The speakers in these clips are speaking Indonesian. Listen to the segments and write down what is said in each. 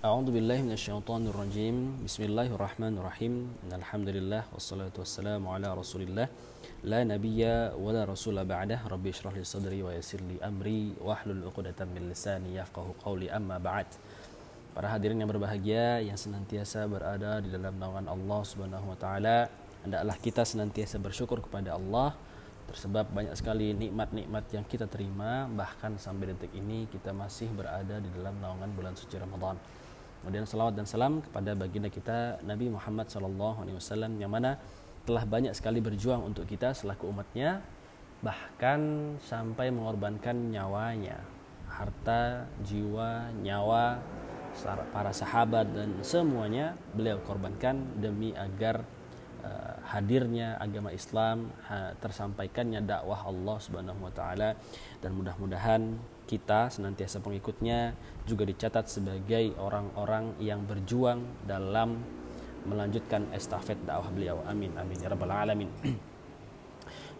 A'udzu billahi minasyaitonir rajim. Bismillahirrahmanirrahim. Alhamdulillah wassalatu wassalamu ala Rasulillah. La nabiyya wa la rasula ba'dah. Rabbi israh li sadri wa yassir li amri wahlul 'uqdatam min lisani yafqahu qawli amma ba'd. Para hadirin yang berbahagia yang senantiasa berada di dalam naungan Allah Subhanahu wa taala, hendaklah kita senantiasa bersyukur kepada Allah tersebab banyak sekali nikmat-nikmat yang kita terima bahkan sampai detik ini kita masih berada di dalam naungan bulan suci Ramadan. Kemudian salawat dan salam kepada baginda kita Nabi Muhammad wasallam yang mana telah banyak sekali berjuang untuk kita selaku umatnya bahkan sampai mengorbankan nyawanya, harta, jiwa, nyawa para sahabat dan semuanya beliau korbankan demi agar uh, hadirnya agama Islam ha, tersampaikannya dakwah Allah Subhanahu wa taala. Dan mudah-mudahan kita senantiasa pengikutnya juga dicatat sebagai orang-orang yang berjuang dalam melanjutkan estafet dakwah beliau amin amin ya rabbal alamin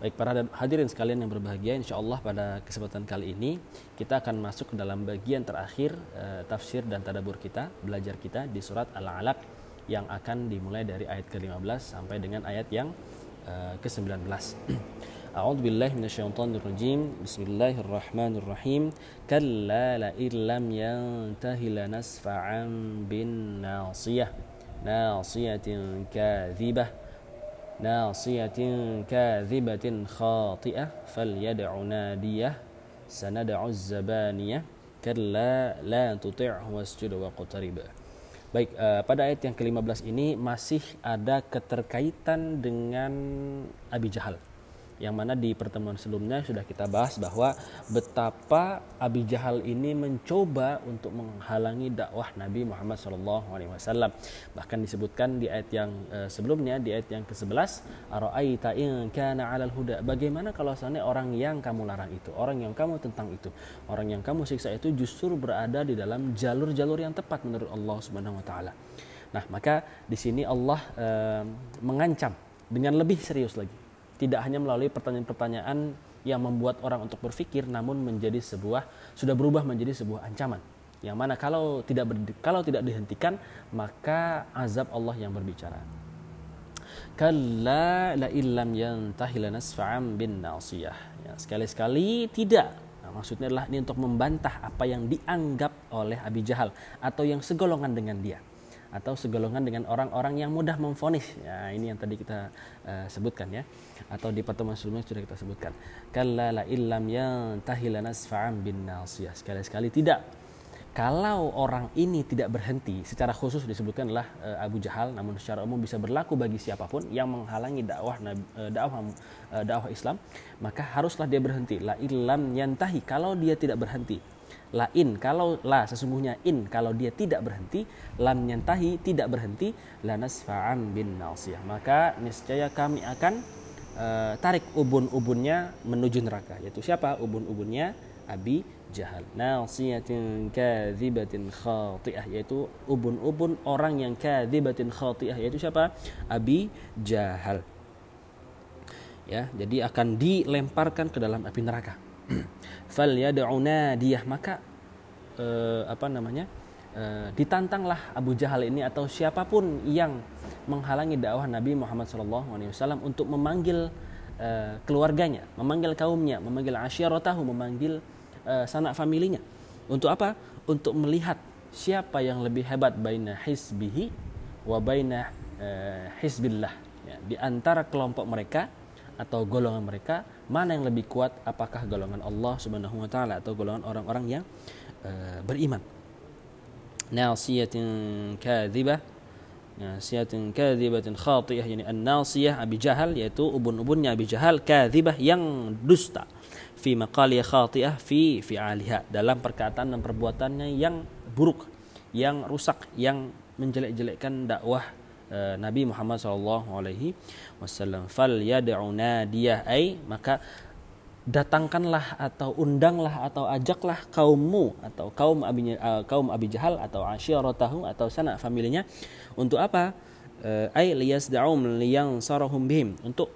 Baik para hadirin sekalian yang berbahagia, insya Allah pada kesempatan kali ini kita akan masuk ke dalam bagian terakhir uh, tafsir dan tadabur kita, belajar kita di surat Al-Alaq yang akan dimulai dari ayat ke-15 sampai dengan ayat yang uh, ke-19. A'udzu billahi minasyaitonir rajim. Bismillahirrahmanirrahim. Kalla la illam yantahi lanasfa'an bin nasiyah. Nasiyatin kadhibah ناصية كاذبة خاطئة فليدع نادية سندع الزبانية كلا لا تطعه واسجد واقترب Baik, uh, pada ayat yang ke-15 ini masih ada keterkaitan dengan Abi Jahal yang mana di pertemuan sebelumnya sudah kita bahas bahwa betapa Abi Jahal ini mencoba untuk menghalangi dakwah Nabi Muhammad SAW. Bahkan disebutkan di ayat yang uh, sebelumnya di ayat yang ke-11, "Ara'aita in kana 'alal huda?" Bagaimana kalau seandainya orang yang kamu larang itu, orang yang kamu tentang itu, orang yang kamu siksa itu justru berada di dalam jalur-jalur yang tepat menurut Allah Subhanahu wa taala. Nah, maka di sini Allah uh, mengancam dengan lebih serius lagi tidak hanya melalui pertanyaan-pertanyaan yang membuat orang untuk berpikir namun menjadi sebuah sudah berubah menjadi sebuah ancaman. Yang mana kalau tidak ber, kalau tidak dihentikan maka azab Allah yang berbicara. Kalla la illam yantahi lanasfa'am bin nasiyah. Ya, sekali-sekali tidak. Nah, maksudnya adalah ini untuk membantah apa yang dianggap oleh Abi Jahal atau yang segolongan dengan dia atau segolongan dengan orang-orang yang mudah memfonis. Ya, ini yang tadi kita uh, sebutkan ya. Atau di pertemuan sebelumnya sudah kita sebutkan. Kalla la illam yantahi lanasfa'an bin nasiyah. Sekali-sekali tidak. Kalau orang ini tidak berhenti, secara khusus disebutkan adalah uh, Abu Jahal, namun secara umum bisa berlaku bagi siapa pun yang menghalangi dakwah uh, dakwah uh, dakwah Islam, maka haruslah dia berhenti. La illam yantahi. Kalau dia tidak berhenti, lain kalau la sesungguhnya in kalau dia tidak berhenti lam nyantahi tidak berhenti lanas fa'am bin nasiyah maka niscaya kami akan uh, tarik ubun-ubunnya menuju neraka yaitu siapa? Ubun-ubunnya Abi Jahal. Nasiyatin kadzibatin khati'ah yaitu ubun-ubun orang yang kadzibatin khati'ah yaitu siapa? Abi Jahal. Ya jadi akan dilemparkan ke dalam api neraka fal yad'una dia maka uh, apa namanya uh, ditantanglah Abu Jahal ini atau siapa pun yang menghalangi dakwah Nabi Muhammad SAW untuk memanggil uh, keluarganya, memanggil kaumnya, memanggil asyiratahu, memanggil uh, sanak familinya. Untuk apa? Untuk melihat siapa yang lebih hebat baina hisbihi wa baina uh, hisbillah. Ya, di antara kelompok mereka atau golongan mereka mana yang lebih kuat? Apakah golongan Allah Subhanahu wa taala atau golongan orang-orang yang uh, beriman? Nasiyatin kadzibah nasiyatin kadzibatin khatiyah yani an-nasiyah Abi Jahal yaitu ubun-ubunnya Abi Jahal kadzibah yang dusta. Fi maqali khatiyah fi fi'aliha. Dalam perkataan dan perbuatannya yang buruk yang rusak yang menjelek-jelekkan dakwah uh, Nabi Muhammad sallallahu alaihi wasallam fal yad'u nadiyah. Ai maka datangkanlah atau undanglah atau ajaklah kaummu atau kaum Abi uh, kaum Abi Jahal atau asyiratahu atau sanak familinya untuk apa? Uh, ai liyasda'um liyansarahum bihim. Untuk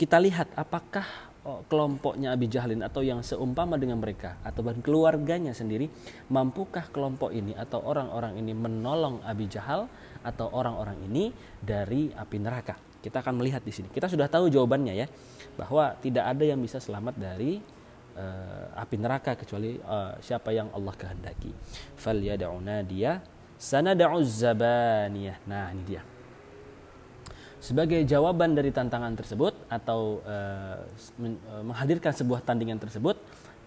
kita lihat apakah oh, kelompoknya Abi Jahlin atau yang seumpama dengan mereka atau keluarganya sendiri mampukah kelompok ini atau orang-orang ini menolong Abi Jahal atau orang-orang ini dari api neraka. Kita akan melihat di sini. Kita sudah tahu jawabannya ya bahwa tidak ada yang bisa selamat dari uh, api neraka kecuali uh, siapa yang Allah kehendaki. Fal yad'una dia sanad'u zabaniyah. Nah ini dia. Sebagai jawaban dari tantangan tersebut atau uh, menghadirkan sebuah tandingan tersebut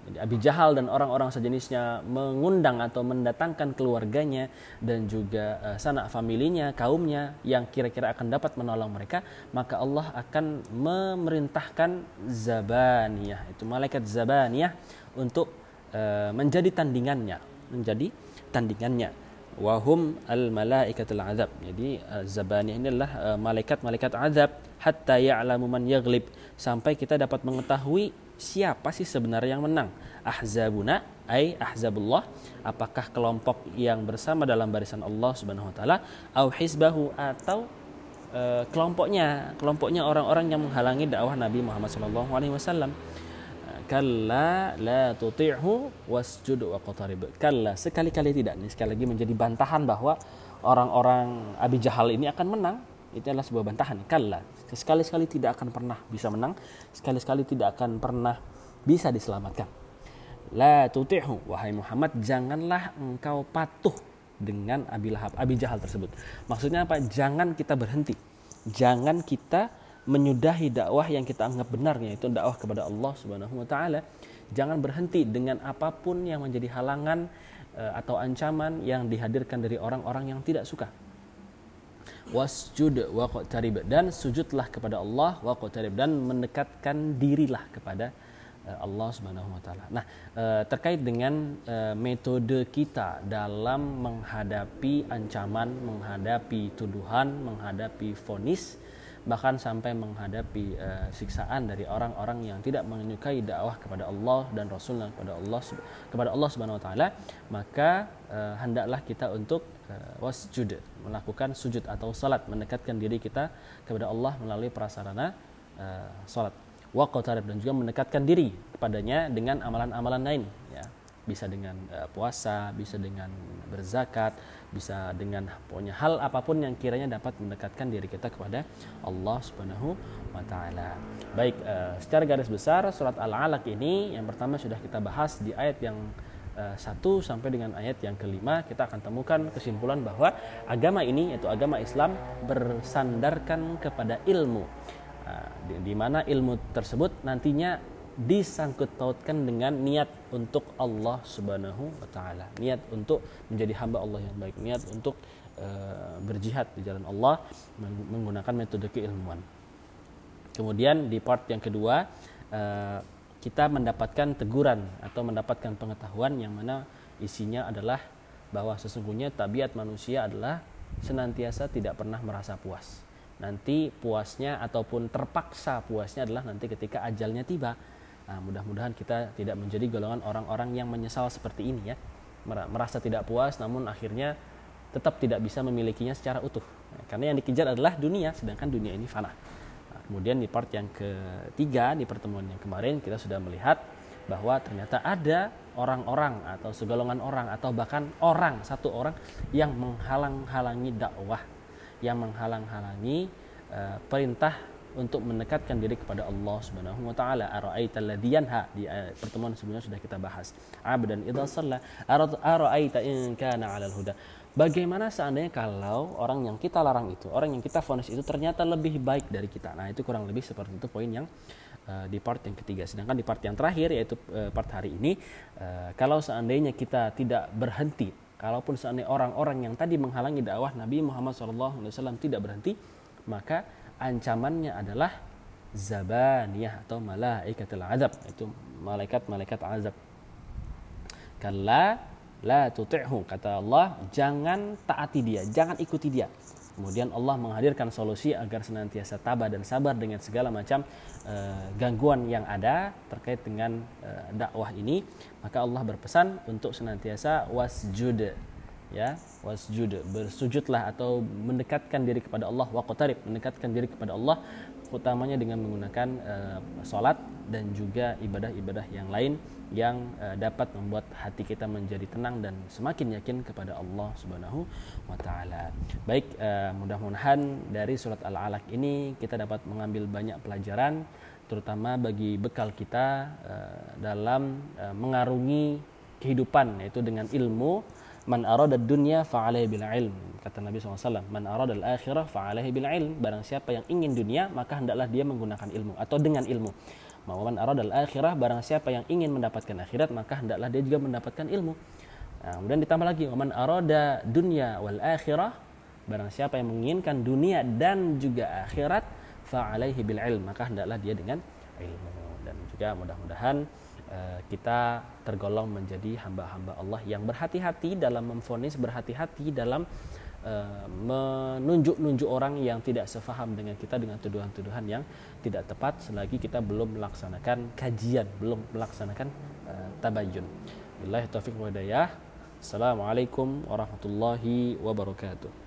jadi Abi Jahal dan orang-orang sejenisnya mengundang atau mendatangkan keluarganya dan juga uh, sanak familinya, kaumnya yang kira-kira akan dapat menolong mereka, maka Allah akan memerintahkan Zabaniyah, itu malaikat Zabaniyah untuk uh, menjadi tandingannya, menjadi tandingannya. Wahum al malaikatul azab. Jadi uh, zabani ini adalah malaikat-malaikat azab. Hatta ya'lamu man yaghlib. Sampai kita dapat mengetahui siapa sih sebenarnya yang menang ahzabuna ay ahzabullah apakah kelompok yang bersama dalam barisan Allah Subhanahu wa taala au hizbahu atau uh, kelompoknya kelompoknya orang-orang yang menghalangi dakwah Nabi Muhammad sallallahu alaihi wasallam kalla la tuti'hu wasjud wa qatarib. Kalla sekali-kali tidak. Ini sekali lagi menjadi bantahan bahwa orang-orang Abi Jahal ini akan menang. Itu adalah sebuah bantahan. Kalla sekali-sekali tidak akan pernah bisa menang. Sekali-sekali tidak akan pernah bisa diselamatkan. La tuti'hu wahai Muhammad janganlah engkau patuh dengan Abi Lahab, Abi Jahal tersebut. Maksudnya apa? Jangan kita berhenti. Jangan kita menyudahi dakwah yang kita anggap benar yaitu dakwah kepada Allah Subhanahu wa taala. Jangan berhenti dengan apa pun yang menjadi halangan uh, atau ancaman yang dihadirkan dari orang-orang yang tidak suka. Wasjud wa qatarib dan sujudlah kepada Allah wa qatarib dan mendekatkan dirilah kepada uh, Allah Subhanahu wa taala. Nah, uh, terkait dengan metode kita dalam menghadapi ancaman, menghadapi tuduhan, menghadapi fonis bahkan sampai menghadapi uh, siksaan dari orang-orang yang tidak menyukai dakwah kepada Allah dan Rasulnya kepada Allah kepada Allah Subhanahu wa taala maka uh, hendaklah kita untuk uh, wasjud melakukan sujud atau salat mendekatkan diri kita kepada Allah melalui prasarana uh, salat. Wa dan juga mendekatkan diri kepadanya dengan amalan-amalan lain bisa dengan uh, puasa, bisa dengan berzakat, bisa dengan pokoknya hal apa pun yang kiranya dapat mendekatkan diri kita kepada Allah Subhanahu wa taala. Baik, uh, secara garis besar surat Al-Alaq ini yang pertama sudah kita bahas di ayat yang uh, satu sampai dengan ayat yang kelima kita akan temukan kesimpulan bahwa agama ini yaitu agama Islam bersandarkan kepada ilmu. Di, di mana ilmu tersebut nantinya disangkut pautkan dengan niat untuk Allah Subhanahu wa taala. Niat untuk menjadi hamba Allah yang baik, niat untuk uh, berjihad di jalan Allah menggunakan metode keilmuan. Kemudian di part yang kedua uh, kita mendapatkan teguran atau mendapatkan pengetahuan yang mana isinya adalah bahwa sesungguhnya tabiat manusia adalah senantiasa tidak pernah merasa puas. Nanti puasnya ataupun terpaksa puasnya adalah nanti ketika ajalnya tiba Nah, mudah-mudahan kita tidak menjadi golongan orang-orang yang menyesal seperti ini ya. Merasa tidak puas namun akhirnya tetap tidak bisa memilikinya secara utuh. Karena yang dikejar adalah dunia sedangkan dunia ini fana. Nah, kemudian di part yang ketiga di pertemuan yang kemarin kita sudah melihat bahwa ternyata ada orang-orang atau segolongan orang atau bahkan orang satu orang yang menghalang-halangi dakwah, yang menghalang-halangi uh, perintah untuk mendekatkan diri kepada Allah Subhanahu wa taala. Ara'aita alladhi yanha di uh, pertemuan sebelumnya sudah kita bahas. Abdan idza shalla ara'aita in kana huda. Bagaimana seandainya kalau orang yang kita larang itu, orang yang kita vonis itu ternyata lebih baik dari kita. Nah, itu kurang lebih seperti itu poin yang uh, di part yang ketiga. Sedangkan di part yang terakhir yaitu uh, part hari ini, kalau seandainya kita tidak berhenti, kalaupun seandainya orang-orang yang tadi menghalangi dakwah Nabi Muhammad SAW tidak berhenti, maka ancamannya adalah zabaniyah atau malaikatul azab. Itu malaikat-malaikat azab. Kalla la tuti'hu kata Allah jangan taati dia jangan ikuti dia. Kemudian Allah menghadirkan solusi agar senantiasa tabah dan sabar dengan segala macam uh, gangguan yang ada terkait dengan uh, dakwah ini. Maka Allah berpesan untuk senantiasa wasjud ya wasjud bersujudlah atau mendekatkan diri kepada Allah waqtarib mendekatkan diri kepada Allah utamanya dengan menggunakan uh, salat dan juga ibadah-ibadah yang lain yang uh, dapat membuat hati kita menjadi tenang dan semakin yakin kepada Allah Subhanahu wa taala. Baik, uh, mudah-mudahan dari surat Al-Alaq ini kita dapat mengambil banyak pelajaran terutama bagi bekal kita uh, dalam uh, mengarungi kehidupan yaitu dengan ilmu man arada dunya fa'alaihi bil ilm kata Nabi SAW man arada al akhirah fa'alaihi bil ilm. Barang siapa yang ingin dunia maka hendaklah dia menggunakan ilmu atau dengan ilmu. Man arada al akhirah barang siapa yang ingin mendapatkan akhirat maka hendaklah dia juga mendapatkan ilmu. Nah, kemudian ditambah lagi man arada dunya wal akhirah barang siapa yang menginginkan dunia dan juga akhirat fa'alaihi bil ilm maka hendaklah dia dengan ilmu. Dan juga mudah-mudahan kita tergolong menjadi hamba-hamba Allah yang berhati-hati dalam memfonis berhati-hati dalam uh, menunjuk-nunjuk orang yang tidak sefaham dengan kita dengan tuduhan-tuduhan yang tidak tepat selagi kita belum melaksanakan kajian belum melaksanakan uh, tabayun. Billahi taufiq wa. Assalamualaikum warahmatullahi wabarakatuh.